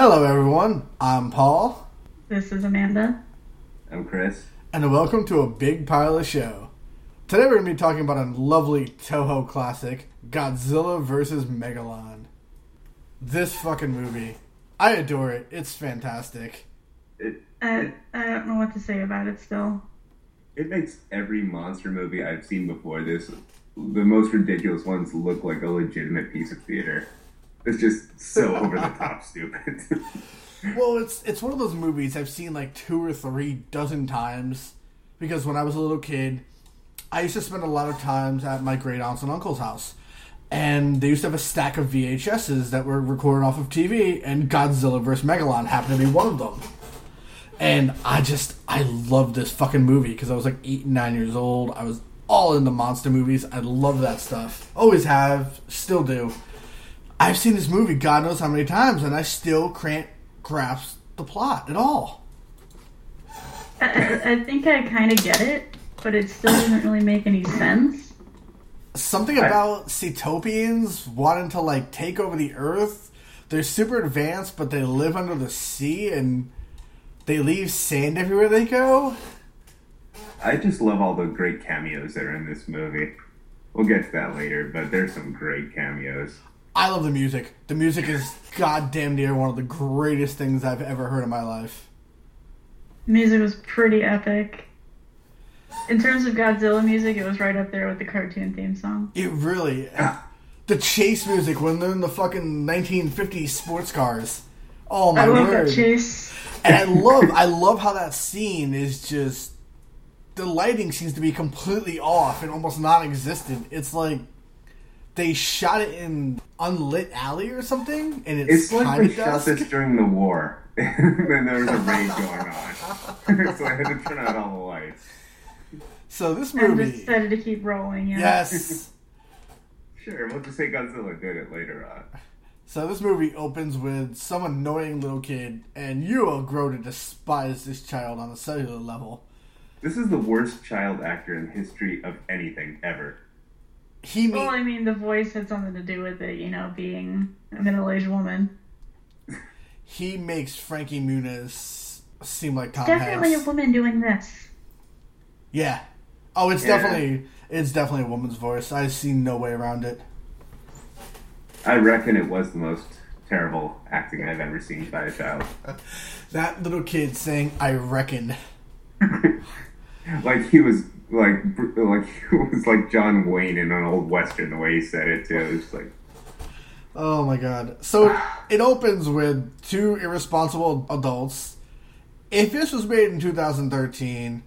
Hello, everyone. I'm Paul, This is Amanda. I'm Chris. and welcome to a big pile of show. Today, we're going to be talking about a lovely Toho classic, Godzilla vs. Megalon. This fucking movie, I adore it. It's fantastic. It, I, I don't know what to say about it still. it makes every monster movie I've seen before this, the most ridiculous ones, look like a legitimate piece of theater. It's just so over the top stupid. Well, it's it's one of those movies I've seen like two or three dozen times because when I was a little kid, I used to spend a lot of times at my great aunts and uncle's house. And they used to have a stack of VHSs that were recorded off of TV, and Godzilla vs. Megalon happened to be one of them. And I just, I love this fucking movie because I was like eight and nine years old. I was all into monster movies. I love that stuff. Always have, still do. I've seen this movie God knows how many times, and I still can't grasp the plot at all. I, I, I think I kind of get it, but it still doesn't really make any sense. Something about Seatopians wanting to like take over the Earth. They're super advanced, but they live under the sea and they leave sand everywhere they go. I just love all the great cameos that are in this movie. We'll get to that later, but there's some great cameos. I love the music. The music is goddamn near one of the greatest things I've ever heard in my life. Music was pretty epic. In terms of Godzilla music, it was right up there with the cartoon theme song. It really. The chase music when they're in the fucking 1950s sports cars. Oh my god. I love word. that chase. And I love I love how that scene is just the lighting seems to be completely off and almost non-existent. It's like they shot it in unlit alley or something, and it's, It's like kind they of shot dusk. this during the war, and there was a raid going on, so I had to turn out all the lights. So this movie and movie, decided to keep rolling. Yeah. yes. Sure, we'll just say Godzilla did it later on. So this movie opens with some annoying little kid, and you will grow to despise this child on a cellular level. This is the worst child actor in the history of anything ever. He Well, I mean, the voice had something to do with it, you know, being a middle-aged woman. he makes Frankie Muniz seem like Tom Definitely Hanks. a woman doing this. Yeah. Oh, it's Yeah. definitely it's definitely a woman's voice. I see no way around it. I reckon it was the most terrible acting I've ever seen by a child. That little kid saying "I reckon." like he was like like he was like John Wayne in an old western. The way he said it too, it was like Oh my god. So it opens with two irresponsible adults. If this was made in 2013,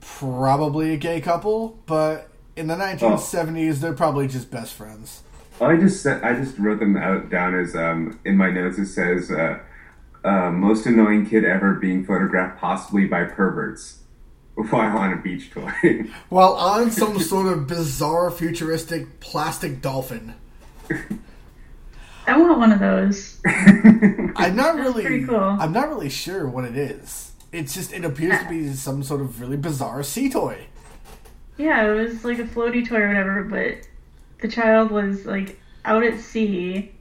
probably a gay couple, but in the 1970s, they're probably just best friends. I just said I just wrote them out down as um in my notes. It says uh, uh, most annoying kid ever being photographed possibly by perverts while on a beach toy. While on some sort of bizarre futuristic plastic dolphin. I want one of those. I'm not really pretty cool. I'm not really sure what it is. It's just it appears to be some sort of really bizarre sea toy. Yeah, it was like a floaty toy or whatever, but the child was like out at sea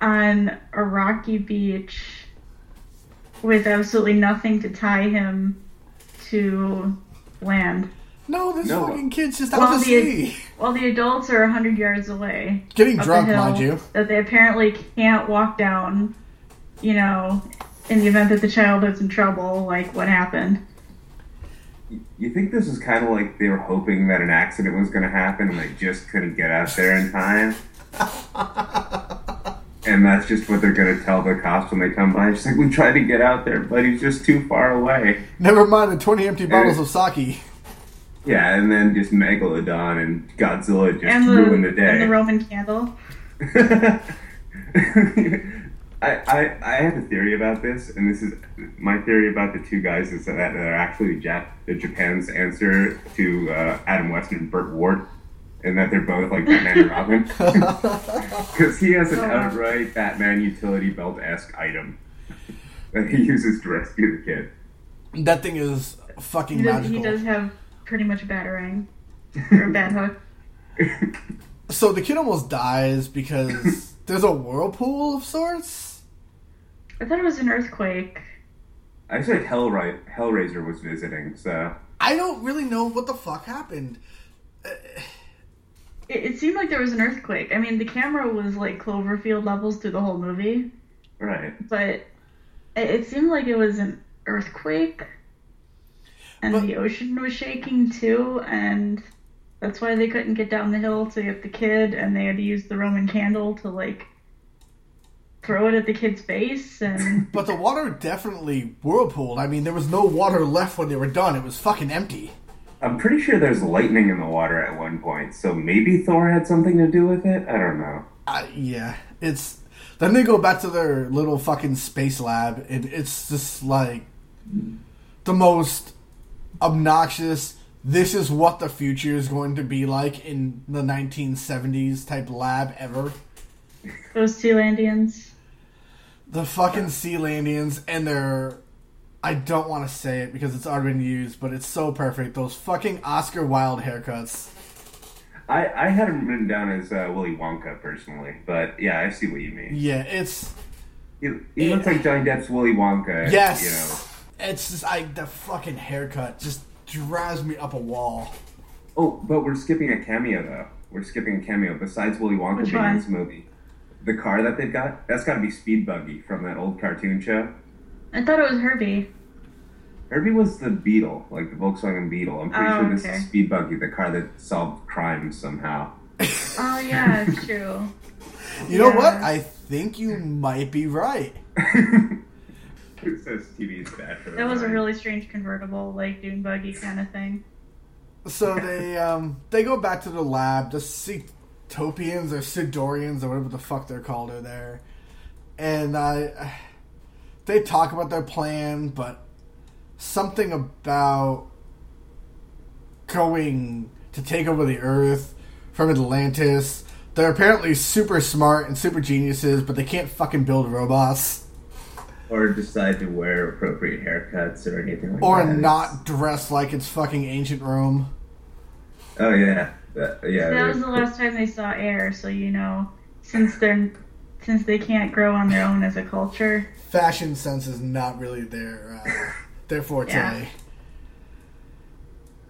on a rocky beach with absolutely nothing to tie him to land. No, this No. fucking kid's just out Well, to the- sea. Well, the adults are a hundred yards away. Getting drunk, mind you. That they apparently can't walk down, you know, in the event that the child is in trouble, like what happened. you think this is kind of like they were hoping that an accident was going to happen and they just couldn't get out there in time? and that's just what they're going to tell the cops when they come by. It's like, we tried to get out there, but he's just too far away. Never mind the 20 empty bottles of sake. Yeah, and then just Megalodon and Godzilla just And the, ruin the and day. the Roman candle. I, I I have a theory about this, and this is my theory about the two guys is that they're actually Jap- Japan's answer to uh, Adam West and Burt Ward, and that they're both like Batman and Robin, because he has an Oh, outright Batman utility belt esque item that he uses to rescue the kid. That thing is fucking He does, magical. he does have pretty much a batarang or a bat hook. So the kid almost dies because there's a whirlpool of sorts. I thought it was an earthquake. I said Hellra- Hellraiser was visiting, so I don't really know what the fuck happened. It, it seemed like there was an earthquake. I mean, the camera was like Cloverfield levels through the whole movie, right. but it, seemed like it was an earthquake, and But- the ocean was shaking too, and that's why they couldn't get down the hill to get the kid, and they had to use the Roman candle to like throw it at the kid's face, and But the water definitely whirlpooled. I mean, there was no water left when they were done. It was fucking empty. I'm pretty sure there's lightning in the water at one point, so maybe Thor had something to do with it. I don't know. Uh, yeah, it's. Then they go back to their little fucking space lab, and it's just like the most obnoxious. This is what the future is going to be like in the 1970s type lab ever. those Sealandians. The fucking Sealandians and their. I don't want to say it because it's already been used, but it's so perfect. Those fucking Oscar Wilde haircuts. I, I had him written down as uh, Willy Wonka personally, but yeah, I see what you mean. Yeah, it's. He, he looks like Johnny Depp's Willy Wonka. Yes! You know. It's just. I The fucking haircut just drives me up a wall. Oh, but we're skipping a cameo though. We're skipping a cameo. Besides Willy Wonka Which being in this movie, the car that they've got that's got to be Speed Buggy from that old cartoon show. I thought it was Herbie. Herbie was the Beetle, like the Volkswagen Beetle. I'm pretty Oh, sure this okay. is Speed Buggy, the car that solved crimes somehow. Oh yeah, it's true. You know what? I think you might be right. It says TV is bad for That was a really strange convertible, like dune buggy kind of thing. So they um they go back to the lab. The Seatopians or Sidorians or whatever the fuck they're called are there, and I they talk about their plan, but something about going to take over the Earth from Atlantis. They're apparently super smart and super geniuses, but they can't fucking build robots or decide to wear appropriate haircuts or anything like or that. not dress like it's fucking ancient Rome. Oh yeah, That- yeah. that was the last time they saw air, so you know, since they're since they can't grow on their own as a culture, fashion sense is not really their uh, their forte. Yeah.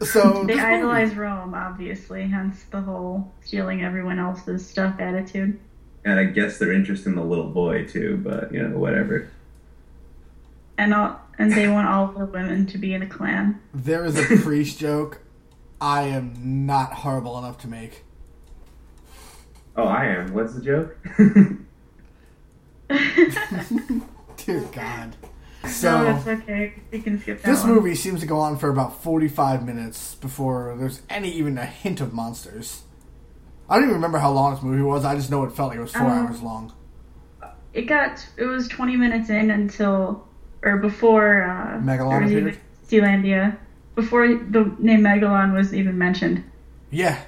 So they this movie- idolize Rome, obviously, hence the whole stealing everyone else's stuff attitude. and I guess they're interested in the little boy too, but you know, whatever. And all, and they want all the women to be in a clan. there is a priest joke. I am not horrible enough to make. Oh, I am. What's the joke? Dear God. no, So that's okay. You can skip that this one. movie seems to go on for about forty-five minutes before there's any even a hint of monsters. I don't even remember how long this movie was. I just know it felt like it was four Um, hours long. It got it was 20 minutes in until or before uh, Megalon was appeared? even Sealandia before the name Megalon was even mentioned. Yeah,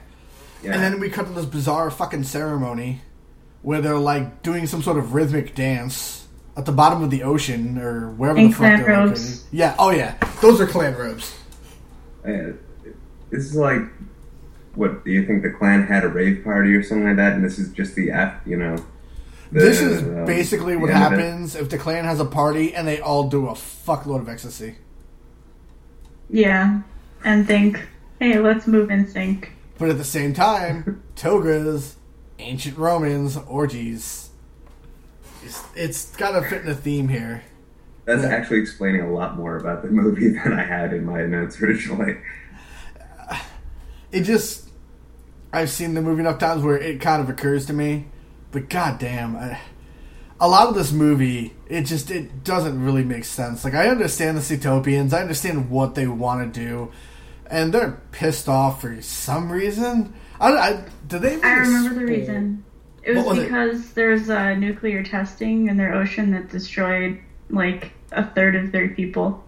yeah. And then we cut to this bizarre fucking ceremony where they're like doing some sort of rhythmic dance at the bottom of the ocean or wherever In the fuck they're robes. located. Yeah, oh yeah, those are clan robes. Uh, this is like, what do you think? The clan had a rave party or something like that, and this is just the af, you know. the, this is um, basically what end of it. happens if the clan has a party and they all do a fuckload of ecstasy. Yeah, and think, hey, let's move in sync. But at the same time, togas, ancient Romans, orgies. It's, it's got to fit in a theme here. That's Yeah. actually explaining a lot more about the movie than I had in my notes originally. it just I've seen the movie enough times where it kind of occurs to me, but goddamn, I, a lot of this movie it just it doesn't really make sense. Like I understand the Seatopians, I understand what they want to do, and they're pissed off for some reason. I, I did they? even I remember the reason. It What was was it? because there's uh, nuclear testing in their ocean that destroyed like a third of their people.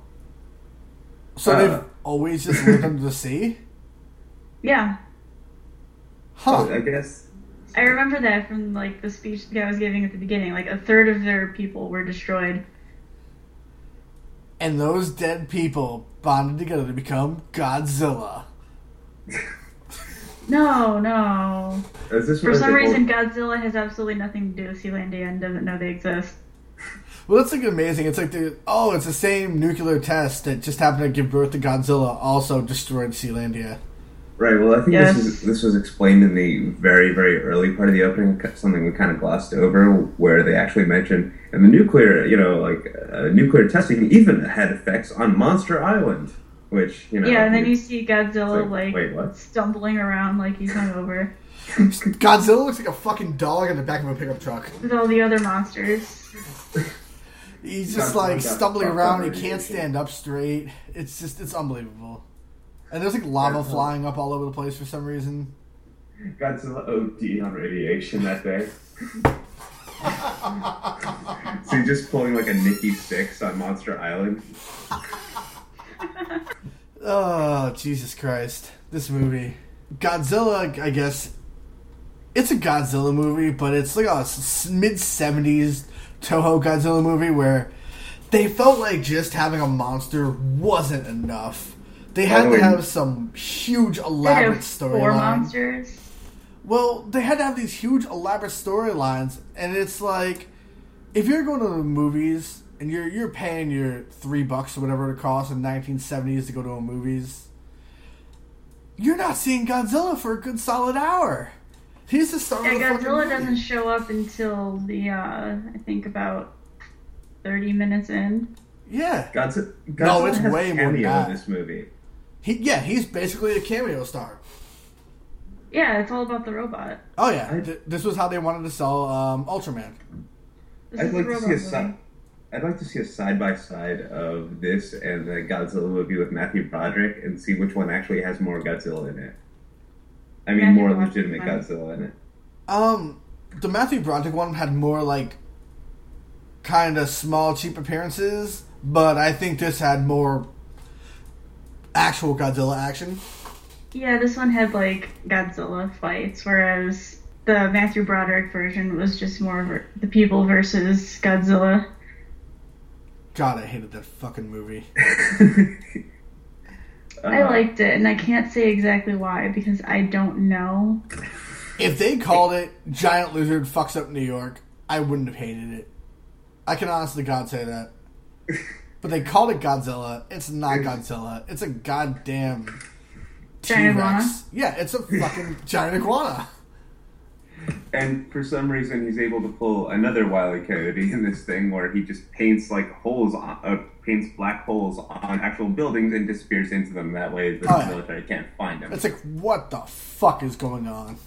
So Uh. they've always just lived under the sea, Yeah, huh? I guess. I remember that from like the speech the guy was giving at the beginning. Like a third of their people were destroyed. And those dead people bonded together to become Godzilla. No, no. Is this For some they reason, Godzilla has absolutely nothing to do with Sealandia and doesn't know they exist. Well, that's like amazing. It's like the oh, it's the same nuclear test that just happened to give birth to Godzilla. Also destroyed Sealandia. Right. Well, I think Yes. this is this was explained in the very very early part of the opening. Something we kind of glossed over, where they actually mentioned and the nuclear, you know, like uh, nuclear testing even had effects on Monster Island, which you know. Yeah, and then you see Godzilla like, like, wait, what? stumbling around like he's hungover Godzilla looks like a fucking dog in the back of a pickup truck. with all the other monsters. He's just Godzilla like got stumbling fucked around. up He can't stand up straight. It's just it's unbelievable. And there's like lava Yeah. flying up all over the place for some reason. Godzilla OD on radiation that day. so you're just pulling like a Nikki Sixx on Monster Island. Oh Jesus Christ! This movie, Godzilla. I guess it's a Godzilla movie, but it's like a mid '70s Toho Godzilla movie where they felt like just having a monster wasn't enough. They had to have some huge elaborate storylines. four monsters. Well, they had to have these huge elaborate storylines, and it's like if you're going to the movies and you're you're paying your three bucks or whatever it costs in 1970s to go to a movies, you're not seeing Godzilla for a good solid hour. He's the star Yeah, of the Godzilla movie. doesn't show up until the uh I think about thirty minutes in. Yeah, Godzilla, Godzilla No, it's has way more than that. in this movie. He yeah he's basically a cameo star. Yeah, it's all about the robot. Oh yeah, I- Th- this was how they wanted to sell um, Ultraman. I'd like to see a side. I'd like to see a side by side of this and the Godzilla movie with Matthew Broderick and see which one actually has more Godzilla in it. I mean, Matthew more Broderick, legitimate. Godzilla in it. Um, the Matthew Broderick one had more like kind of small, cheap appearances, but I think this had more actual Godzilla action. Yeah, this one had like Godzilla fights, whereas the Matthew Broderick version was just more of the people versus Godzilla. God, I hated that fucking movie. I Uh, liked it, and I can't say exactly why because I don't know. If they called it Giant Lizard Fucks Up New York, I wouldn't have hated it. I can honestly God say that. But they called it Godzilla. It's not Godzilla. It's a goddamn Giant T-Rex. Yeah, it's a fucking giant iguana. And for some reason, he's able to pull another Wile E. Coyote in this thing where he just paints like holes, on, uh, paints black holes on actual buildings and disappears into them. That way, the Oh, military can't find him. It's like, what the fuck is going on?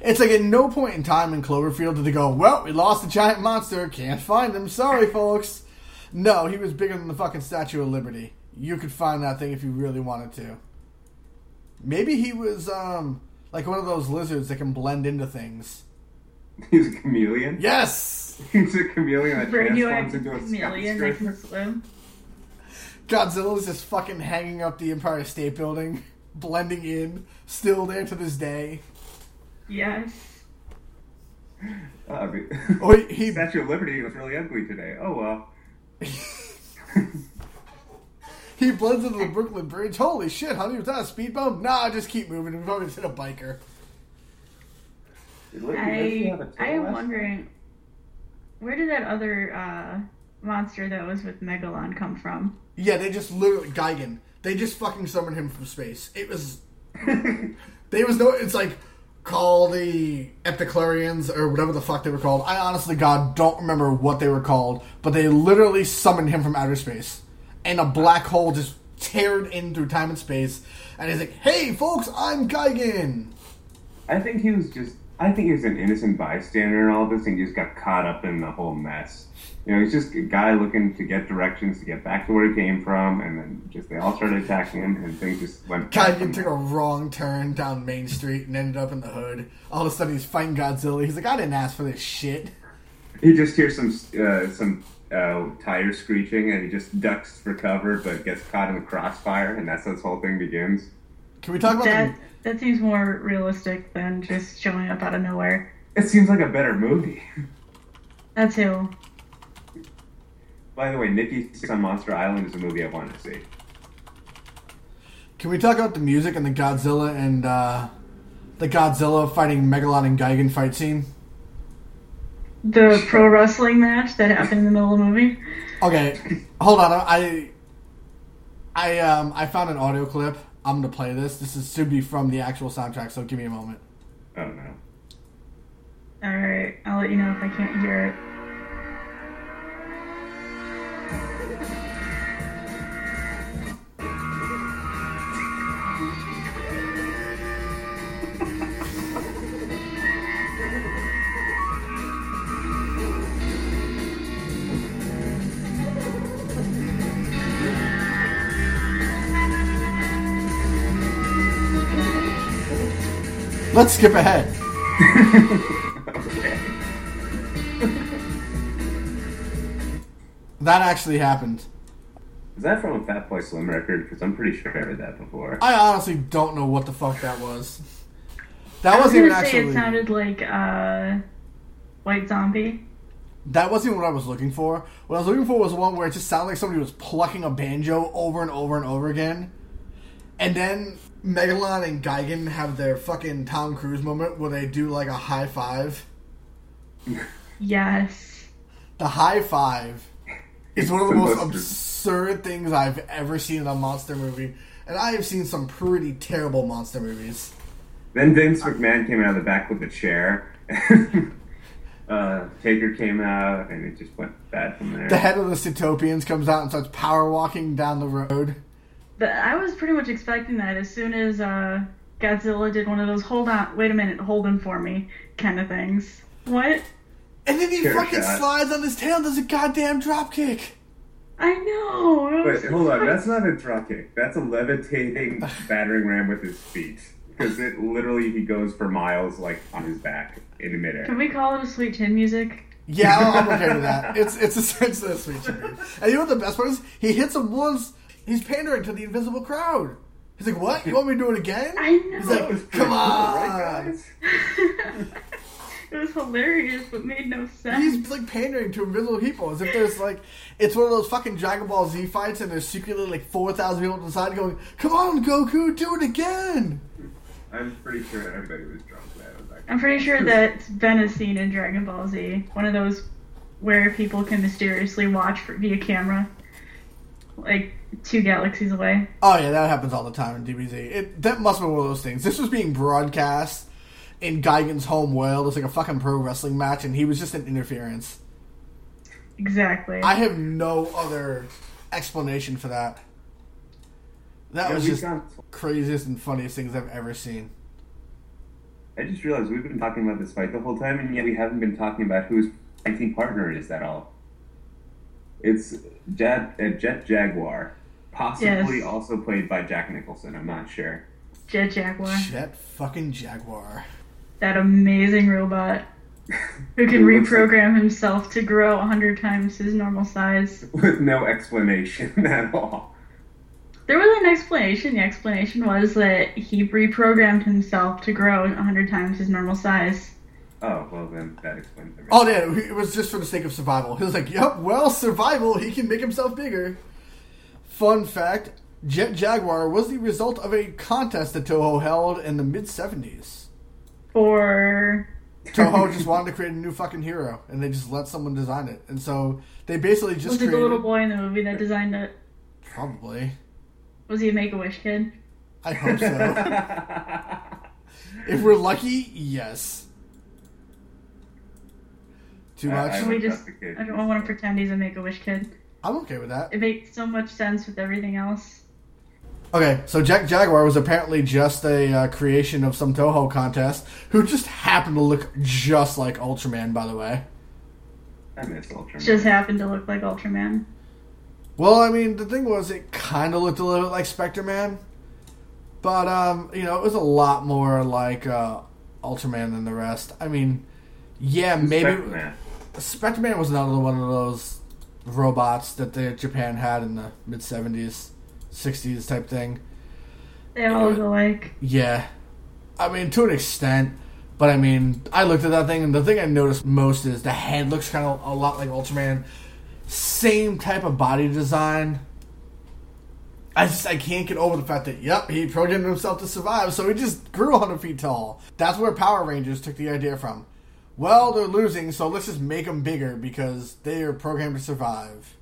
It's like at no point in time in Cloverfield did they go, well, we lost the giant monster, can't find him, sorry, folks. No, he was bigger than the fucking Statue of Liberty. You could find that thing if you really wanted to. Maybe he was, um, like one of those lizards that can blend into things. He's a chameleon. Yes! He's a chameleon that transforms Radioactive into a chameleon that skyscraper. can swim. Godzilla's just fucking hanging up the Empire State Building, blending in, still there to this day. Yes. Uh, I mean, Oh, he- he- Statue of Liberty was really ugly today. Oh well. He blends into the Brooklyn Bridge. Holy shit, honey, was that a speed bump? Nah, just keep moving. We've always hit a biker. Did Liberty actually I have a I tail am wondering where did that other uh, monster that was with Megalon come from? Yeah, they just literally Gigan. They just fucking summoned him from space. It was there was no it's like call the Epiclarians or whatever the fuck they were called. I honestly God don't remember what they were called, but they literally summoned him from outer space. And a black hole just teared in through time and space and he's like, Hey folks, I'm Gigan I think he was just. I think he was an innocent bystander in all of this, and he just got caught up in the whole mess. You know, he's just a guy looking to get directions to get back to where he came from, and then just they all started attacking him, and things just went. bad from Gigan took a wrong turn down Main Street and ended up in the hood. All of a sudden he's fighting Godzilla. He's like, I didn't ask for this shit. He just hears some uh, some uh, tire screeching, and he just ducks for cover, but gets caught in the crossfire, and that's how this whole thing begins. Can we talk about That the that seems more realistic than just showing up out of nowhere. It seems like a better movie. That's who. By the way, Nikki Sixx on Monster Island is a movie I want to see. Can we talk about the music and the Godzilla and uh, the Godzilla fighting Megalon and Gigan fight scene? The pro wrestling match that happened in the middle of the movie. Okay, hold on. I I um I found an audio clip. I'm gonna play this. This is should be from the actual soundtrack. So give me a moment. Oh no. Alright, I'll let you know if I can't hear it. Let's skip ahead. okay. That actually happened. Is that from a Fatboy Slim record? Because I'm pretty sure I heard that before. I honestly don't know what the fuck that was. That I was wasn't even gonna say actually. it sounded like uh, White Zombie. That wasn't what I was looking for. What I was looking for was one where it just sounded like somebody was plucking a banjo over and over and over again. And then Megalon and Gigan have their fucking Tom Cruise moment where they do like a high five. Yes. The high five is one of the The most most- absurd things I've ever seen in a monster movie. And I have seen some pretty terrible monster movies. Then Vince McMahon came out of the back with a chair. uh, Taker came out, and it just went bad from there. The head of the Seatopians comes out and starts power walking down the road. But I was pretty much expecting that as soon as uh, Godzilla did one of those hold on, wait a minute, hold him for me kind of things. What? And then he Chair fucking shot. slides on his tail and does a goddamn drop kick. I know. it Wait, hold on. That's not a drop kick. That's a levitating battering ram with his feet. Because it literally he goes for miles like on his back in the midair. Can we call it a sweet chin music? Yeah, I'm okay with that. It's it's essentially a sweet chicken. And you know what the best part is? He hits him once. He's pandering to the invisible crowd. He's like, "What? You want me to do it again?" I know. He's like, "Come on!" Right, it was hilarious, but made no sense. He's like pandering to invisible people as if there's like it's one of those fucking Dragon Ball Z fights and there's secretly like four thousand people on the side going, "Come on, Goku, do it again!" I'm pretty sure everybody was drunk that was I'm pretty sure that's been a scene in Dragon Ball Z. One of those where people can mysteriously watch for, via camera, like two galaxies away. Oh yeah, that happens all the time in DBZ. It that must have been one of those things. This was being broadcast in Gigan's home world. It's like a fucking pro wrestling match, and he was just an interference. Exactly. I have no other explanation for that. That Yeah, was just gone- craziest and funniest things I've ever seen. I just realized we've been talking about this fight the whole time, and yet we haven't been talking about whose fighting partner is at all. It's Jet, uh, Jet Jaguar, possibly Yes. also played by Jack Nicholson. I'm not sure. Jet Jaguar, Jet fucking Jaguar. that amazing robot who can It looks like- reprogram himself to grow a hundred times his normal size. with no explanation at all. There was an explanation. The explanation was that he reprogrammed himself to grow a hundred times his normal size. Oh well, then that explains everything. Oh yeah, it was just for the sake of survival. He was like, "Yep, well, survival. He can make himself bigger." Fun fact: Jet Jaguar was the result of a contest that Toho held in the mid '70s. Or. Toho just wanted to create a new fucking hero, and they just let someone design it. And so they basically just was it the little boy in the movie that designed it? Probably. Was he a Make a Wish kid? I hope so. if we're lucky, yes. Too I- much. I Can we just? that's the case. I don't want to pretend he's a Make a Wish kid. I'm okay with that. It makes so much sense with everything else. Okay, so Jack Jaguar was apparently just a uh, creation of some Toho contest, who just happened to look just like Ultraman, by the way. I miss Ultraman. Just happened to look like Ultraman. Well, I mean, the thing was, it kind of looked a little bit like Spectre Man, but um, you know, it was a lot more like uh, Ultraman than the rest. I mean, yeah, maybe Spectreman. Spectre Man was another one of those robots that the Japan had in the mid '70s, '60s type thing. They all look alike. Yeah. I mean, to an extent. But I mean, I looked at that thing, and the thing I noticed most is the head looks kind of a lot like Ultraman. Same type of body design. I just I can't get over the fact that yep he programmed himself to survive, so he just grew 100 feet tall. That's where Power Rangers took the idea from. Well, they're losing, so let's just make them bigger because they are programmed to survive.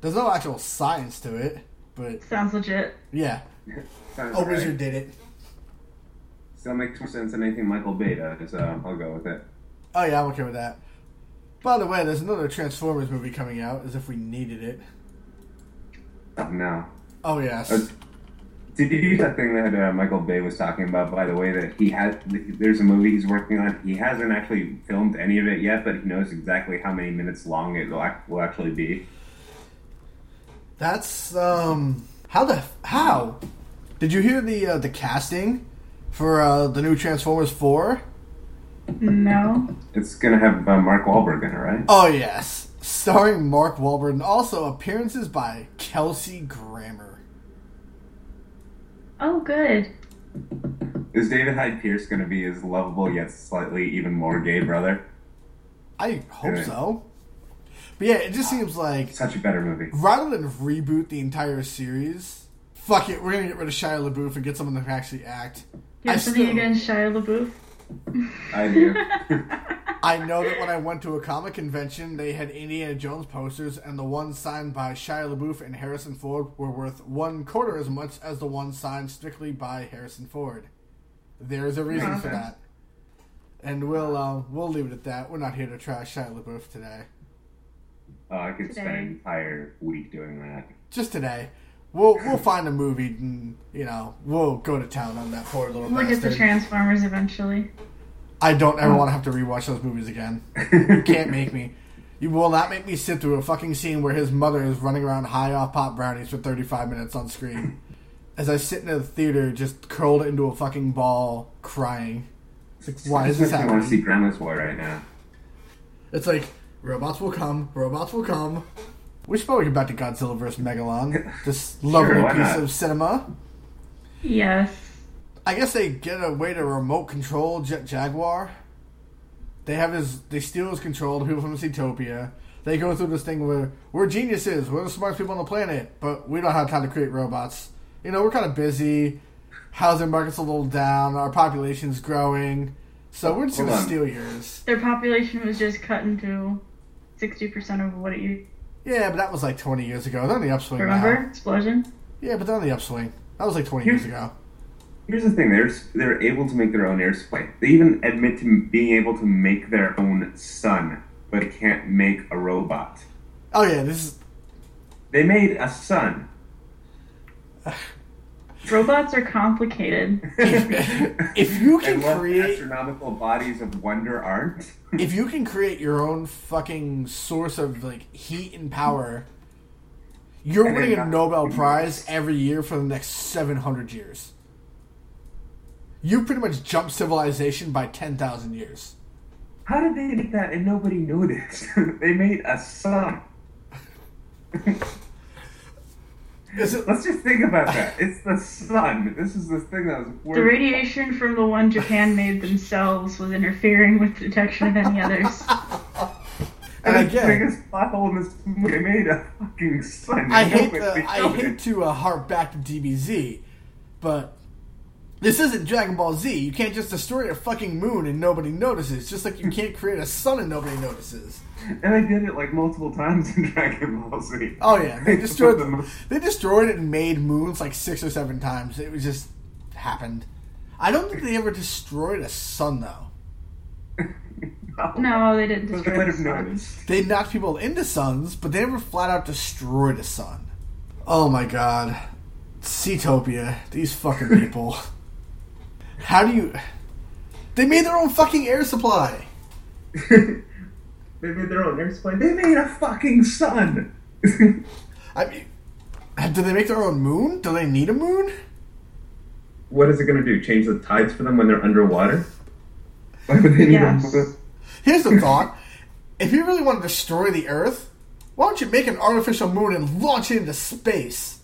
There's no actual science to it, but Sounds legit. yeah. Sounds Oh, right. Wizard did it. Still makes more sense than anything Michael Bay does, so I'll go with it. Oh yeah, I'm okay with that. By the way, there's another Transformers movie coming out, as if we needed it. Oh, no. Oh yes. Uh, Did you see that thing that uh, Michael Bay was talking about, by the way, that he has, there's a movie he's working on. He hasn't actually filmed any of it yet, but he knows exactly how many minutes long it will, will actually be. That's um. How the how? Did you hear the uh, the casting for uh, the new Transformers Four? No. It's going to have uh, Mark Wahlberg in it, right? Oh yes, starring Mark Wahlberg and also appearances by Kelsey Grammer. Oh, good. Is David Hyde Pierce going to be his lovable yet slightly even more gay brother? I hope Yeah. so. But yeah, it just seems like Such a better movie. rather than reboot the entire series, fuck it, we're gonna get rid of Shia LaBeouf and get someone that can actually act. You I have something still- against Shia LaBeouf? I do. I know that when I went to a comic convention, they had Indiana Jones posters, and the ones signed by Shia LaBeouf and Harrison Ford were worth one quarter as much as the ones signed strictly by Harrison Ford. There's a reason for that, and we'll uh, we'll leave it at that. We're not here to trash Shia LaBeouf today. Oh, I could spend an entire week doing that. Just today, we'll we'll find a movie, and you know we'll go to town on that poor little Look at the. Transformers eventually. I don't ever hmm. want to have to rewatch those movies again. You can't make me. You will not make me sit through a fucking scene where his mother is running around high off pop brownies for 35 minutes on screen. As I sit in the theater, just curled into a fucking ball, crying. It's like, why is this happening? I want to see? Grandma's Boy right now. It's like, robots will come, robots will come. We should probably get back to Godzilla vs. Megalon. This lovely why piece not? of cinema. Yes. I guess they get a way to remote control Jet Jaguar. They have his, they steal his control. The people from Zootopia. They go through this thing where we're geniuses, we're the smartest people on the planet, but we don't have time to create robots. You know, we're kind of busy. Housing market's a little down. Our population's growing, so we're just Hold gonna on. steal yours. Their population was just cut into 60% of what it used Yeah, but that was like 20 years ago. They're on the upswing Remember? now. Explosion? Yeah, but they're on the upswing. That was like 20 Here's- years ago. Here's the thing: they're they're able to make their own air supply. They even admit to being able to make their own sun, but can't make a robot. Oh yeah, this is They made a sun. Robots are complicated. if you can and what create astronomical bodies of wonder aren't. if you can create your own fucking source of like heat and power, you're And winning a Nobel Prize every year for the next seven hundred years. You pretty much jump civilization by ten thousand years. How did they make that and nobody noticed? they made a sun. Is it, Let's just think about that. It's the sun. This is the thing that was The radiation from the one Japan made themselves was interfering with the detection of any others. and And the again, biggest plot hole in this movie, they made a fucking sun. I hate the, I hate to uh, harp back to DBZ, but this isn't Dragon Ball Z. You can't just destroy a fucking moon and nobody notices. Just like you can't create a sun and nobody notices. And they did it like multiple times in Dragon Ball Z. Oh yeah, they destroyed the them. They destroyed it and made moons like six or seven times. It was just happened. I don't think they ever destroyed a sun though. No, they didn't But destroy they might the have sun. noticed. They knocked people into suns, but they never flat out destroyed a sun. Oh my god, Seatopia, these fucking people. How do you? They made their own fucking air supply. They made their own air supply. They made a fucking sun. I mean, do they make their own moon? Do they need a moon? what is it going to do? Change the tides for them when they're underwater? Why would they need Yes. a Here's the thought: If you really want to destroy the Earth, why don't you make an artificial moon and launch it into space?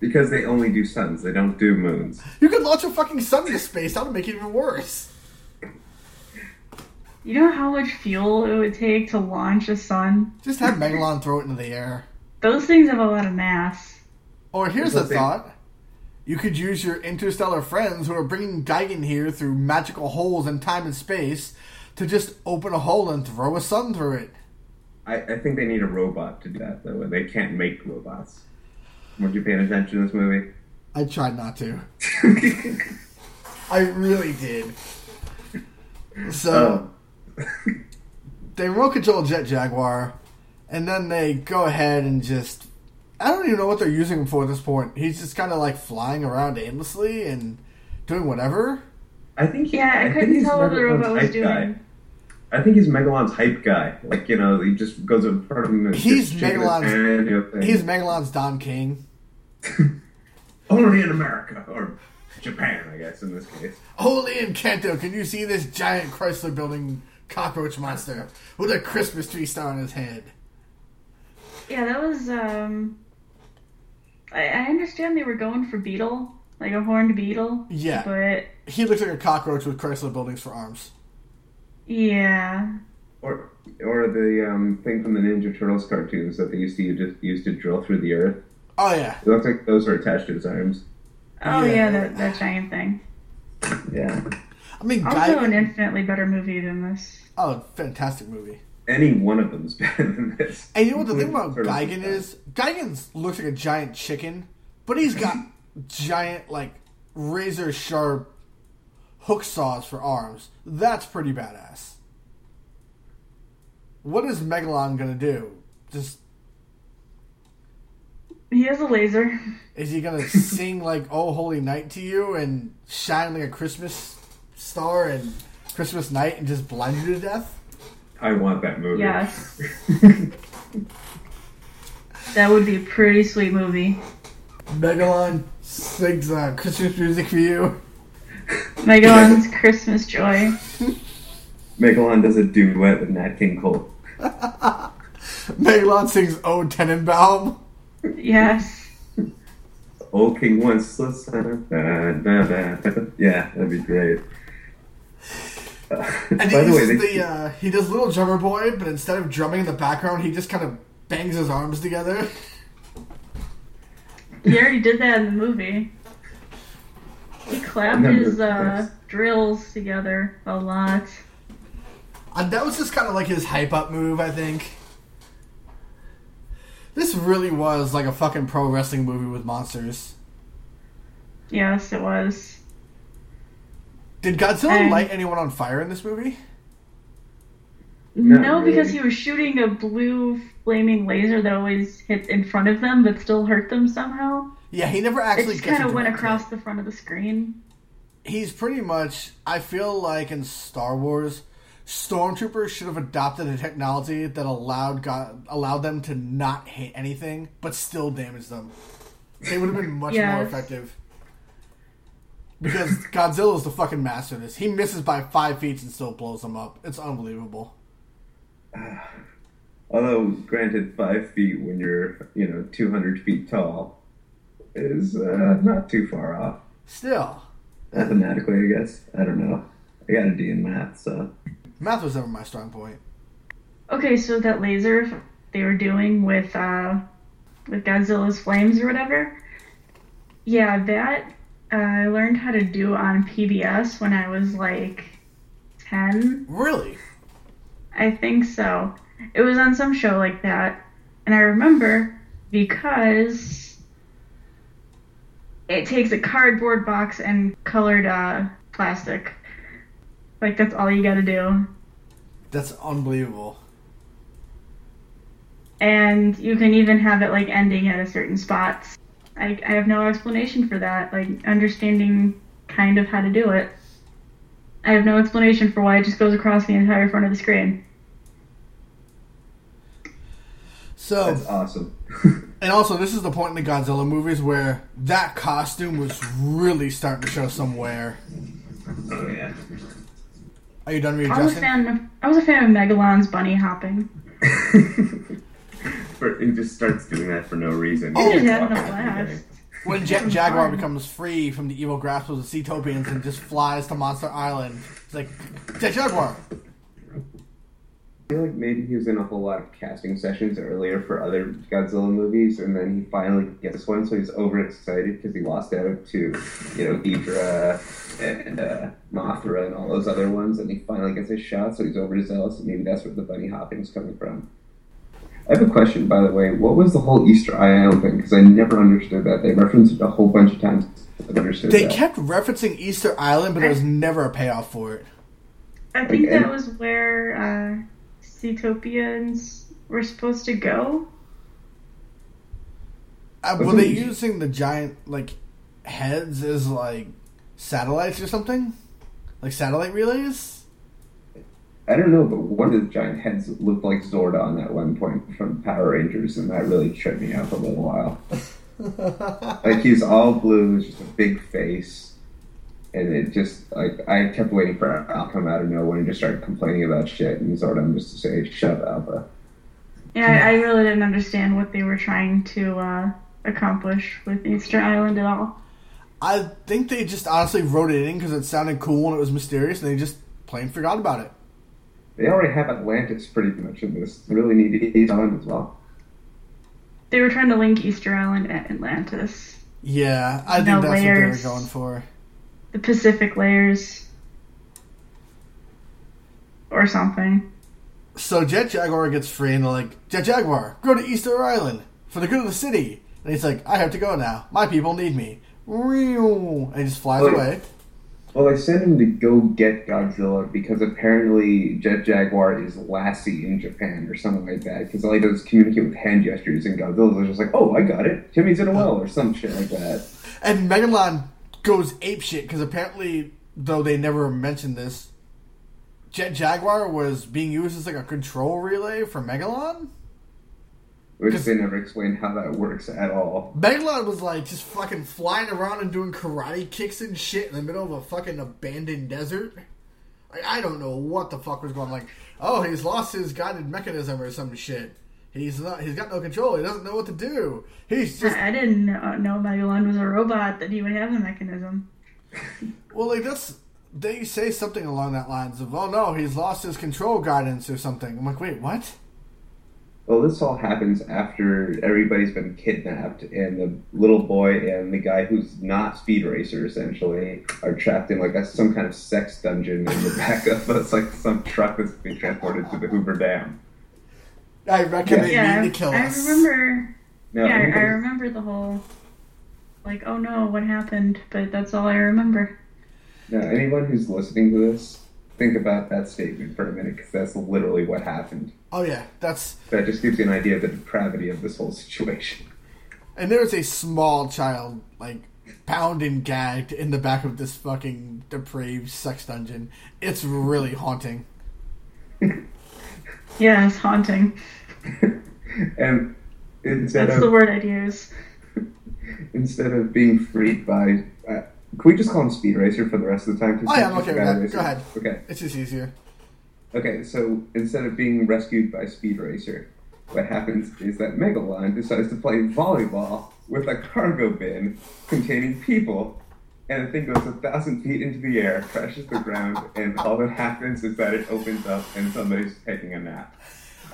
Because they only do suns. They don't do moons. You could launch a fucking sun into space. That would make it even worse. You know how much fuel it would take to launch a sun? Just have Megalon throw it into the air. Those things have a lot of mass. Or here's That's the what thought: You could use your interstellar friends who are bringing Gigan here through magical holes in time and space to just open a hole and throw a sun through it. I, I think they need a robot to do that though. They can't make robots. Were you paying attention to this movie? I tried not to. I really did. So oh. they remote control Jet Jaguar, and then they go ahead and just I don't even know what they're using him for at this point. He's just kind of like flying around aimlessly and doing whatever. I think he, Yeah, I, think couldn't tell what the robot was doing. guy. I think he's Megalon's hype guy. Like you know, he just goes in front of him. And He's just his Megalon's- hand, you know, He's Megalon's Don King. only in America or Japan, I guess in this case. Holy in Kanto, can you see this giant Chrysler building cockroach monster with a Christmas tree star on his head? Yeah, that was. um I, I understand they were going for beetle, like a horned beetle. Yeah. But He looks like a cockroach with Chrysler buildings for arms. Yeah, Or or the um, thing from the Ninja Turtles cartoons that they used to just used to drill through the earth. Oh yeah, It looks like those are attached to his arms. oh Yeah. yeah, that that giant thing. Yeah. I mean, Also, Guy. an infinitely better movie than this. Oh, fantastic movie. Any one of them's better than this. And you know what the thing about Turtles Gigan is? Gigan looks like a giant chicken, but he's got giant, like, razor sharp hook saws for arms. That's pretty badass. What is Megalon gonna do? Just He has a laser. is he gonna sing like "Oh Holy Night" to you and shine like a Christmas star and Christmas night and just blind you to death? I want that movie. Yes, that would be a pretty sweet movie. Megalon sings uh, Christmas music for you. Megalon's Christmas Joy. Megalon does a duet with Nat King Cole. Megalon sings "Oh Tannenbaum." Yes. Old King once. Yeah, that'd be great. Uh, And by he the way, they, the uh, he does little drummer boy, but instead of drumming in the background, he just kind of bangs his arms together. He already did that in the movie. He clapped his uh, drills together a lot. And that was just kind of like his hype up move, I think. This really was like a fucking pro wrestling movie with monsters. Yes, it was. Did Godzilla And- light anyone on fire in this movie? Not no, because he was shooting a blue flaming laser that always hit in front of them but still hurt them somehow. Yeah, he never actually just gets kind of went across the front of the screen. He's pretty much. I feel like in Star Wars, stormtroopers should have adopted a technology that allowed God, allowed them to not hit anything but still damage them. They would have been much more effective. Because Godzilla is the fucking master of this. He misses by five feet and still blows them up. It's unbelievable. although granted, five feet when you're you know 200 feet tall is uh, not too far off Still, mathematically. I guess I don't know. I got a D in math, so math was never my strong point. Okay, so that laser they were doing with uh, with Godzilla's flames or whatever. Yeah, that uh, I learned how to do on PBS when I was like ten. Really? I think so. It was on some show like that. And I remember because it takes a cardboard box and colored uh, plastic. Like, that's all you gotta do. That's unbelievable. And you can even have it, like, ending at a certain spot. I, I have no explanation for that. Like, understanding kind of how to do it. I have no explanation for why it just goes across the entire front of the screen. So, that's awesome. and also, this is the point in the Godzilla movies where that costume was really starting to show some wear. oh yeah. Are you done I was a fan of I was a fan of Megalon's bunny hopping. For, he just starts doing that for no reason. Oh, He just He's having a walking every day. blast. When Jet Jaguar becomes free from the evil grasp of the Seatopians and just flies to Monster Island, it's like Jet Jaguar. Feel like maybe he was in a whole lot of casting sessions earlier for other Godzilla movies, and then he finally gets this one, so he's overexcited because he lost out to, you know, Ghidra and uh, Mothra and all those other ones, and he finally gets his shot, so he's overzealous, and maybe that's where the bunny hopping's coming from. I have a question, by the way. What was the whole Easter Island thing? Because I never understood that. They referenced it a whole bunch of times. I understood They that. kept referencing Easter Island, but there was never a payoff for it. I think Okay. that was where uh, Seatopians were supposed to go. Uh, were they using the giant like heads as like satellites or something? Like satellite relays? I don't know, but one of the giant heads looked like Zordon at one point from Power Rangers, and that really tripped me out for a little while. like he's all blue, it's just a big face, and it just like I kept waiting for Al to come out of nowhere and just started complaining about shit, and Zordon just to say, "Shut up." Alpha." Yeah, I, I really didn't understand what they were trying to uh, accomplish with Easter Island at all. I think they just honestly wrote it in because it sounded cool and it was mysterious, and they just plain forgot about it. They already have Atlantis pretty much in this. They really need East Island as well. They were trying to link Easter Island and Atlantis, Yeah, I think No that's layers. what they were going for. The Pacific layers, or something. So Jet Jaguar gets free, and they're like, Jet Jaguar, go to Easter Island for the good of the city. And he's like, I have to go now. My people need me. And he just flies oh, Wait. away. Well, they sent him to go get Godzilla because apparently Jet Jaguar is Lassie in Japan or something like that. Because all he does is communicate with hand gestures, and Godzilla's just like, "Oh, I got it. Timmy's in a well" or some shit like that. And Megalon goes apeshit because apparently, though they never mentioned this, Jet Jaguar was being used as like a control relay for Megalon. Which they never explain how that works at all. Megalon was like just fucking flying around and doing karate kicks and shit in the middle of a fucking abandoned desert. Like, I don't know what the fuck was going on. Like, oh, he's lost his guided mechanism or some shit. He's not. He's got no control. He doesn't know what to do. He's just I, I didn't uh, know, know Megalon was a robot that he would have a mechanism. well, like that's. They say something along that lines of, "Oh no, he's lost his control guidance or something." I'm like, wait, what? Well, this all happens after everybody's been kidnapped, and the little boy and the guy who's not Speed Racer essentially are trapped in like a, some kind of sex dungeon in the back of it's like some truck that's being transported to the Hoover Dam. I reckon they yeah, need to kill I us. remember. Now, yeah, I, I remember the whole. Like, oh no, what happened? But that's all I remember. Now, anyone who's listening to this, think about that statement for a minute, because that's literally what happened. Oh yeah, that's That just gives you an idea of the depravity of this whole situation. And there's a small child, like, bound and gagged in the back of this fucking depraved sex dungeon. It's really haunting. Yeah, it's haunting. and instead That's of the word I'd use. instead of being freed by, uh, can we just call him Speed Racer for the rest of the time? Oh, yeah, I'm okay with that. racer. Go ahead. Okay. It's just easier. Okay, so instead of being rescued by Speed Racer, what happens is that Megalon decides to play volleyball with a cargo bin containing people, and the thing goes a thousand feet into the air, crashes the ground, and all that happens is that it opens up and somebody's taking a nap.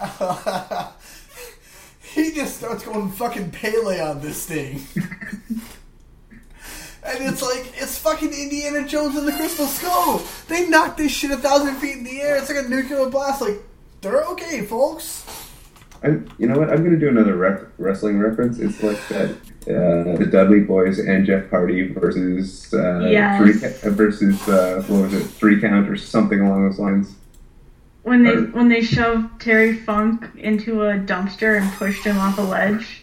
he just starts going fucking Pele on this thing. and it's like, it's fucking Indiana Jones and the Crystal Skull. They knocked this shit a thousand feet in the air. It's like a nuclear blast. Like, they're okay, folks. I, you know what? I'm going to do another ref- wrestling reference. It's like that uh, the Dudley Boys and Jeff Hardy versus uh, Yes. three ca- versus uh, what was it, three count or something along those lines. When they Or- when they shoved Terry Funk into a dumpster and pushed him off a ledge.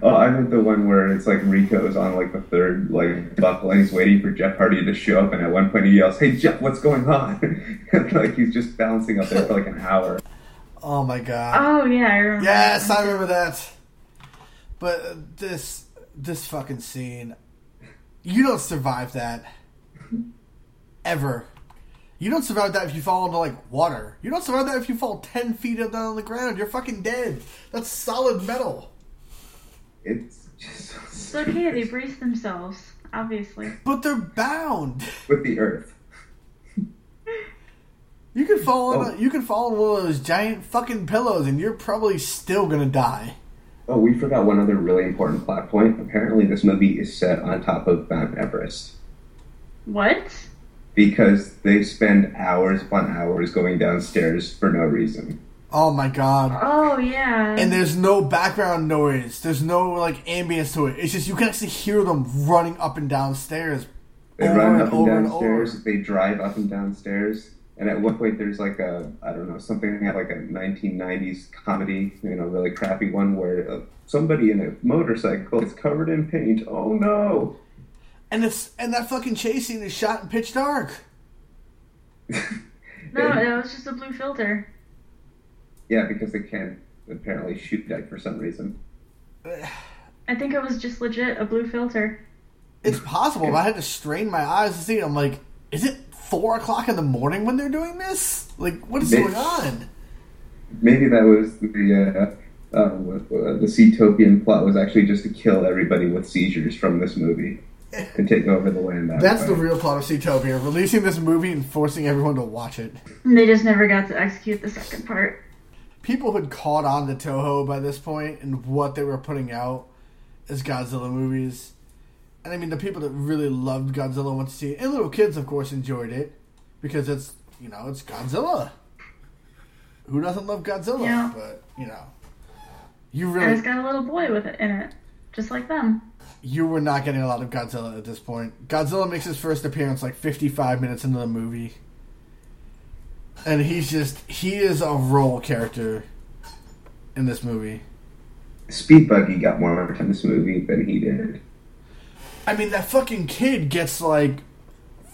Oh, I meant the one where it's like Rico's on like the third like buckle and he's waiting for Jeff Hardy to show up, and at one point he yells, "Hey Jeff, what's going on?" like he's just bouncing up there for like an hour. Oh my god. Oh yeah, I remember. Yes, that. I remember that. But uh, this this fucking scene, you don't survive that ever. You don't survive that if you fall into like water. You don't survive that if you fall ten feet down on the ground. You're fucking dead. That's solid metal. It's just so It's okay. They brace themselves, obviously. But they're bound. with the Earth. You can fall on Oh. A, you could fall in one of those giant fucking pillows, and you're probably still gonna die. Oh, we forgot one other really important plot point. Apparently, this movie is set on top of Mount Everest What? because they spend hours upon hours going downstairs for no reason. Oh my god. Oh yeah. And there's no background noise. There's no like ambience to it. It's just you can actually hear them running up and down stairs. They Over run up and over and downstairs. They drive up and downstairs. And at one point, there's like a I don't know something like a 1990s comedy, you know, really crappy one where uh, somebody in a motorcycle is covered in paint. Oh no! And it's and that fucking chase scene is shot in pitch dark. no, that was just a blue filter. Yeah, because they can't apparently shoot that for some reason. I think it was just legit a blue filter. It's possible, but I had to strain my eyes to see it. I'm like, is it four o'clock in the morning when they're doing this? Like, what is They- going on? Maybe that was the uh, uh, what- uh, the Seatopian plot was actually just to kill everybody with seizures from this movie and take over the land. That That's way. the real plot of Seatopia, releasing this movie and forcing everyone to watch it. And they just never got to execute the second part. People had caught on to Toho by this point and what they were putting out as Godzilla movies. And I mean, the people that really loved Godzilla went to see it, and little kids, of course, enjoyed it because it's you know it's Godzilla. Who doesn't love Godzilla? Yeah. But you know, you And really it's got a little boy with it in it, just like them. you were not getting a lot of Godzilla at this point. Godzilla makes his first appearance like 55 minutes into the movie. And he's just, he is a role character in this movie. Speed Buggy got more time in this movie than he did. I mean, that fucking kid gets like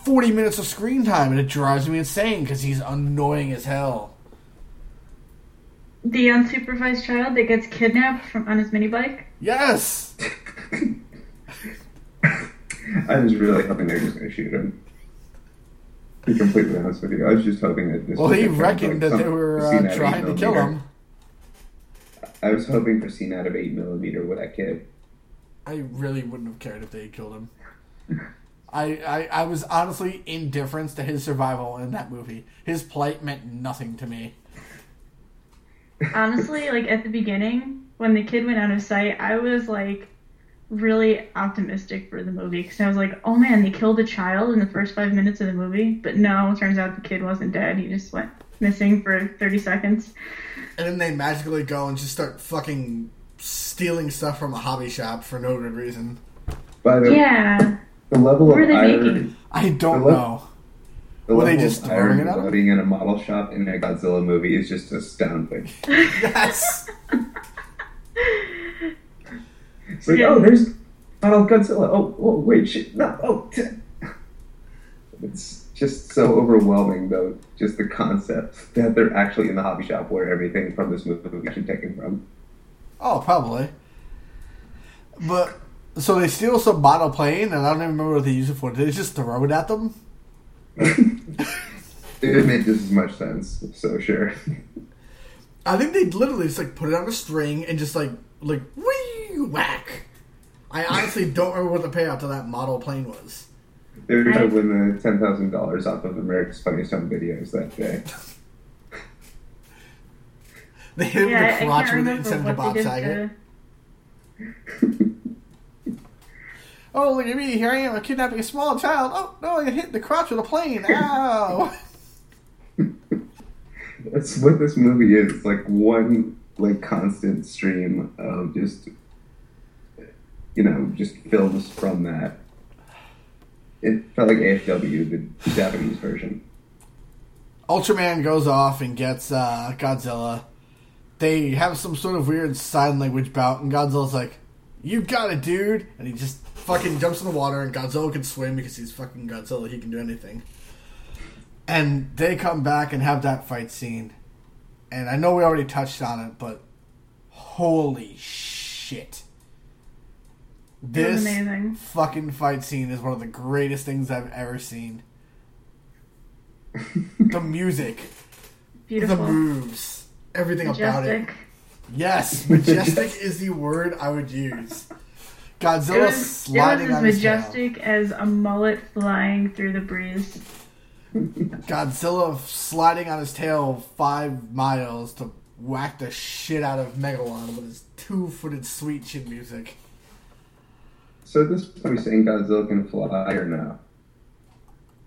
40 minutes of screen time and it drives me insane because he's annoying as hell. The unsupervised child that gets kidnapped from on his mini bike. Yes! I was really hoping they were just going to shoot him. To be completely honest with you, I was just hoping that this. Well, was he reckoned like that they were uh, trying to kill him. I was hoping for scene out of eight millimeter with that kid. I really wouldn't have cared if they had killed him. I, I, I was honestly indifferent to his survival in that movie. His plight meant nothing to me. Honestly, like at the beginning, when the kid went out of sight, I was like really optimistic for the movie because I was like, oh man, they killed a child in the first five minutes of the movie. But no, turns out the kid wasn't dead. He just went missing for 30 seconds. And then they magically go and just start fucking stealing stuff from a hobby shop for no good reason. By the Yeah. the level What of are they irony, making? I don't Hello? know. the Were they level just of throwing irony it at him? in a model shop in a Godzilla movie is just astounding. Yes! It's like, Yeah. oh, there's model Godzilla. Oh, oh wait, shit, no, oh. T-. It's just so overwhelming, though. Just the concept that they're actually in the hobby shop where everything from this movie is actually taken from. Oh, probably. But, so they steal some model plane, and I don't even remember what they use it for. Did they just throw it at them? It would make just as much sense, so sure. I think they literally just like put it on a string and just like like wee whack. I honestly don't remember what the payout to that model plane was. They were I- going to win the ten thousand dollars off of America's Funniest Home Videos that day. They hit him Yeah, in I, the crotch can't with it remember instead of the Bob they Saget. Oh, look at me! Here I am, I'm kidnapping a small child. Oh no! I hit the crotch with a plane. Ow! That's what this movie is. It's like one like constant stream of just you know just films from that. It felt like AFW, the Japanese version. Ultraman goes off and gets uh, Godzilla. They have some sort of weird sign language bout, and Godzilla's like, "You got it, dude!" And he just fucking jumps in the water, and Godzilla can swim because he's fucking Godzilla. He can do anything. And they come back and have that fight scene, and I know we already touched on it, but holy shit! This amazing. fucking fight scene is one of the greatest things I've ever seen. the music, the moves, everything about it. Yes, majestic is the word I would use. It Godzilla was, it was sliding as on his tail. majestic as a mullet flying through the breeze. Godzilla sliding on his tail five miles to whack the shit out of Megalon with his two-footed sweet chin music. So this are we saying Godzilla can fly or no?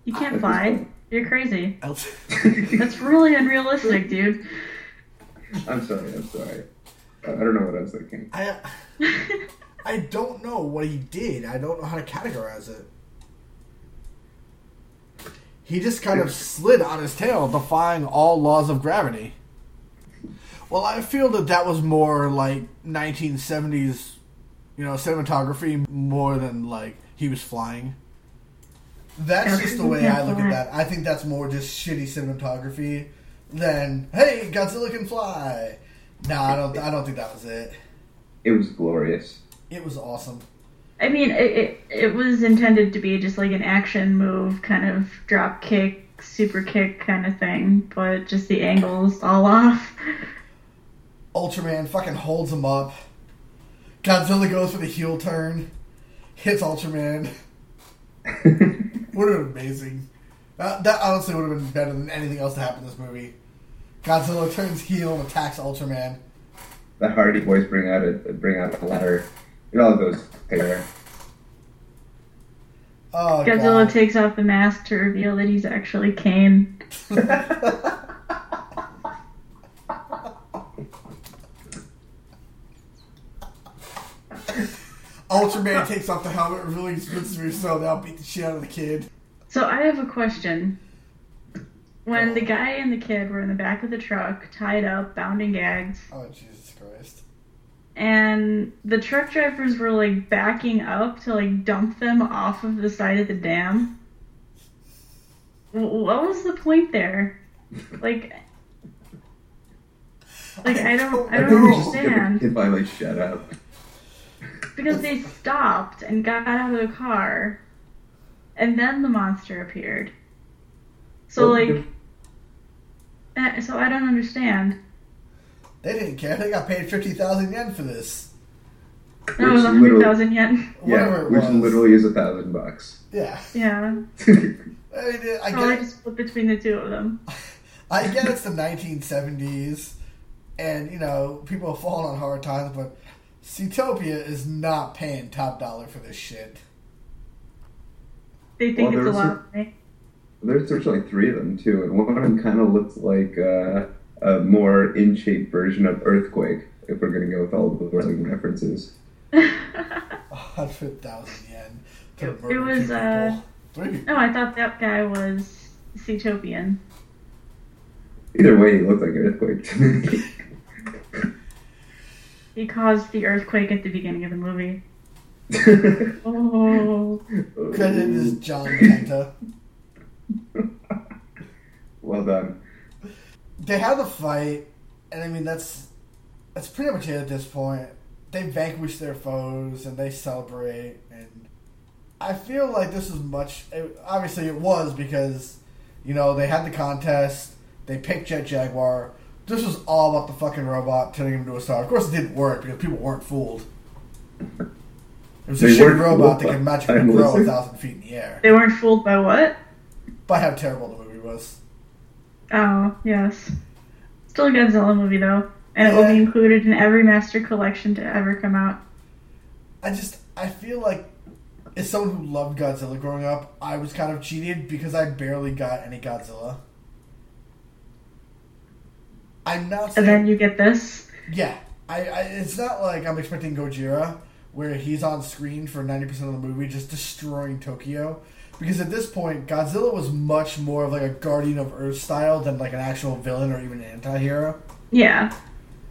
You can't fly. You're crazy. That's really unrealistic, dude. I'm sorry. I'm sorry. I don't know what I was thinking. I I don't know what he did. I don't know how to categorize it. He just kind of slid on his tail, defying all laws of gravity. Well, I feel that that was more like 1970s, you know, cinematography more than like he was flying. That's just the way I look at that. I think that's more just shitty cinematography than hey, Godzilla can fly. No, I don't. I don't think that was it. It was glorious. It was awesome. I mean, it, it it was intended to be just like an action move, kind of drop kick, super kick kind of thing, but just the angles all off. Ultraman fucking holds him up. Godzilla goes for the heel turn, hits Ultraman. would have been amazing. That, that honestly would have been better than anything else to happen in this movie. Godzilla turns heel and attacks Ultraman. The Hardy Boys bring out a bring out a ladder. It all goes there. Oh, Godzilla God. takes off the mask to reveal that he's actually Kane. Ultraman takes off the helmet, reveals Vince Russo. They'll beat the shit out of the kid. So I have a question. When the oh. guy and the kid were in the back of the truck, tied up, bound and gagged, Oh, Jesus Christ. and the truck drivers were like backing up to like dump them off of the side of the dam. What was the point there? Like, like I don't, I I don't think we just get understand the kid finally shut up. because they stopped and got out of the car, and then the monster appeared. So Well, like, eh, so I don't understand. They didn't care. They got paid 50,000 yen for this. That was a Which literally- hundred thousand yen. Whatever Yeah, it which was. literally is a thousand bucks. Yeah. Yeah, I mean, I probably get, just split between the two of them. I get it's the 1970s, and, you know, people have fallen on hard times, but Seatopia is not paying top dollar for this shit. They think Well, it's a lot of money. There's originally three of them too, and one of them kind of looks like uh, a more in shape version of Earthquake. If we're gonna go with all the wrestling references, A hundred thousand yen to It- it was, two uh, Three no, I thought that guy was Seatopian. either way, he looked like Earthquake to me. He caused the earthquake at the beginning of the movie. Oh, Credit is John Kenta. well done. They have the fight, and I mean that's that's pretty much it at this point. They vanquish their foes and they celebrate, and I feel like this is much. It, obviously, it was because you know they had the contest. They picked Jet Jaguar. This was all about the fucking robot turning him into a star. Of course, it didn't work because people weren't fooled. It was a They shitty weren't robot that fooled could magically I'm grow a thousand feet in the air. they weren't fooled by what? By how terrible the movie was. Oh, yes. Still a Godzilla movie though, and it will be included in every Master Collection to ever come out. I just I feel like as someone who loved Godzilla growing up, I was kind of cheated because I barely got any Godzilla. I'm not And saying then you get this. yeah. I, I it's not like I'm expecting Gojira where he's on screen for 90% of the movie just destroying Tokyo because at this point Godzilla was much more of like a guardian of Earth style than like an actual villain or even an anti-hero. Yeah.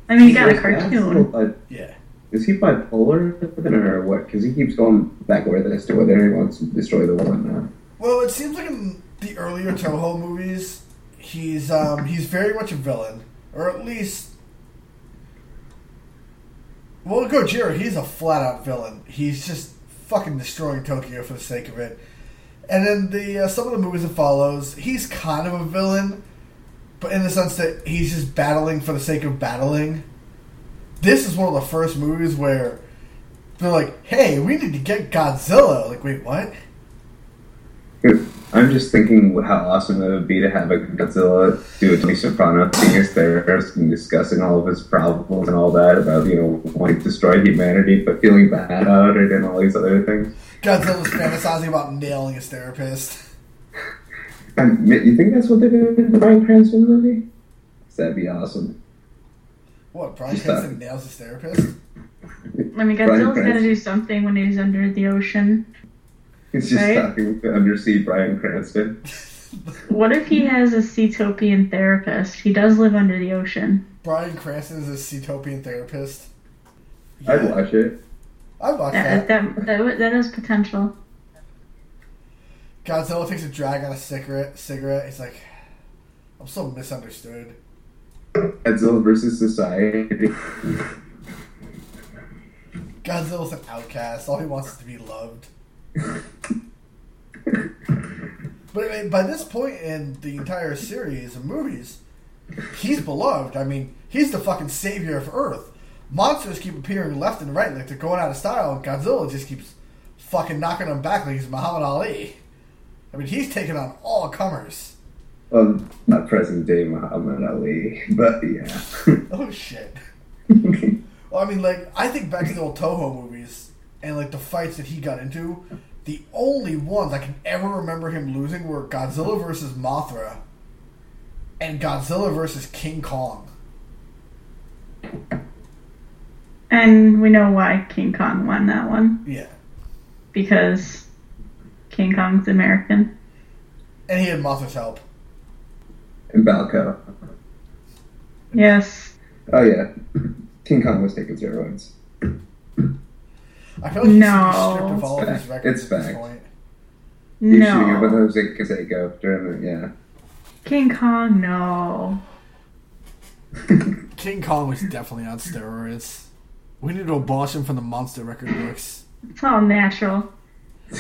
I mean, you got a Is cartoon. that- Yeah. Is he bipolar or what? Because he keeps going back over this to whether he wants to destroy the world now. Well, it seems like in the earlier Toho movies, he's um, he's very much a villain, or at least. Well, Gojira, he's a flat out villain. He's just fucking destroying Tokyo for the sake of it. And then the uh, some of the movies that follows, he's kind of a villain, but in the sense that he's just battling for the sake of battling. This is one of the first movies where they're like, "Hey, we need to get Godzilla." Like, wait, what? I'm just thinking how awesome it would be to have a Godzilla do a Tony Soprano being his therapist and discussing all of his problems and all that about, you know, wanting to destroy humanity but feeling bad about it and all these other things. Godzilla's fantasizing about nailing his therapist. And you think that's what they're doing in the Bryan Cranston movie? That'd be awesome. What, Bryan Just Cranston nails his therapist? I mean, Bryan Godzilla's got to Cranston. do something when he's under the ocean. He's just Right? talking to undersea Bryan Cranston. What if he has a Seatopian therapist? He does live under the ocean. Bryan Cranston is a Seatopian therapist. I'd watch it. I'd watch That that. that that, would- that has potential. Godzilla takes a drag on a cigarette. Cigarette. He's like, I'm so misunderstood. Godzilla versus society. Godzilla's an outcast. All he wants is to be loved. But I mean, by this point in the entire series of movies, he's beloved. I mean, he's the fucking savior of Earth. Monsters keep appearing left and right, like they're going out of style, and Godzilla just keeps fucking knocking them back like he's Muhammad Ali. I mean, he's taking on all comers. Well, not present day Muhammad Ali, but yeah. Oh shit. Well, I mean, like, I think back to the old Toho movies and, like, the fights that he got into. The only ones I can ever remember him losing were Godzilla versus Mothra and Godzilla versus King Kong. And we know why King Kong won that one Yeah. because King Kong's American. And he had Mothra's help. and Balco. Yes. Oh yeah, King Kong was taking steroids. I feel like he No. should stripped of all of his It's records fact. at this It's point. He's shooting it with No. Jose Canseco during the yeah. King Kong, no. King Kong was definitely on steroids. We need to abolish him from the monster record books. It's all natural.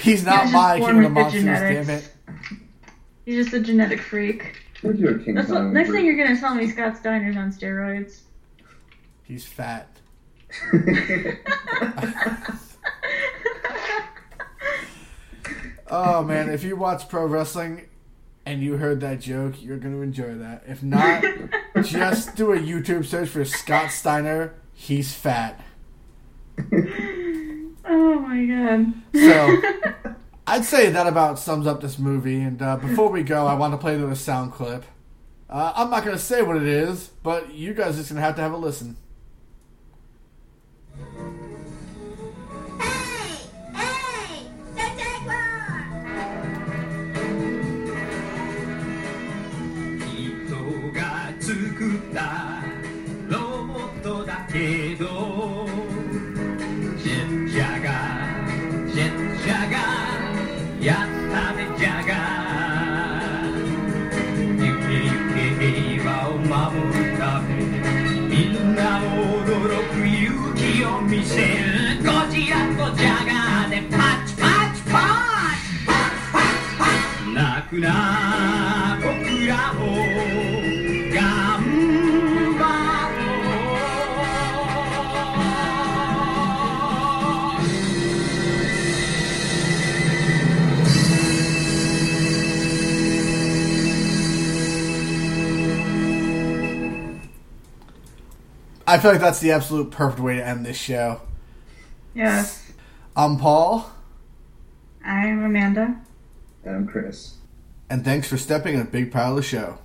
He's not was my born king of the with the monsters, damn it. He's just a genetic freak. What'd you do, King That's what, Kong? next thing you're gonna tell me Scott Steiner's on steroids. He's fat. Oh man, if you watch pro wrestling and you heard that joke, you're gonna enjoy that. If not, just do a YouTube search for Scott Steiner. He's fat. oh my god. So, I'd say that about sums up this movie. And uh, before we go, I want to play another sound clip. Uh, I'm not gonna say what it is, but you guys are just gonna have to have a listen. I feel like that's the absolute perfect way to end this show. Yes. I'm Paul, I'm Amanda. And I'm Chris. and thanks for stepping in a big pile of the show.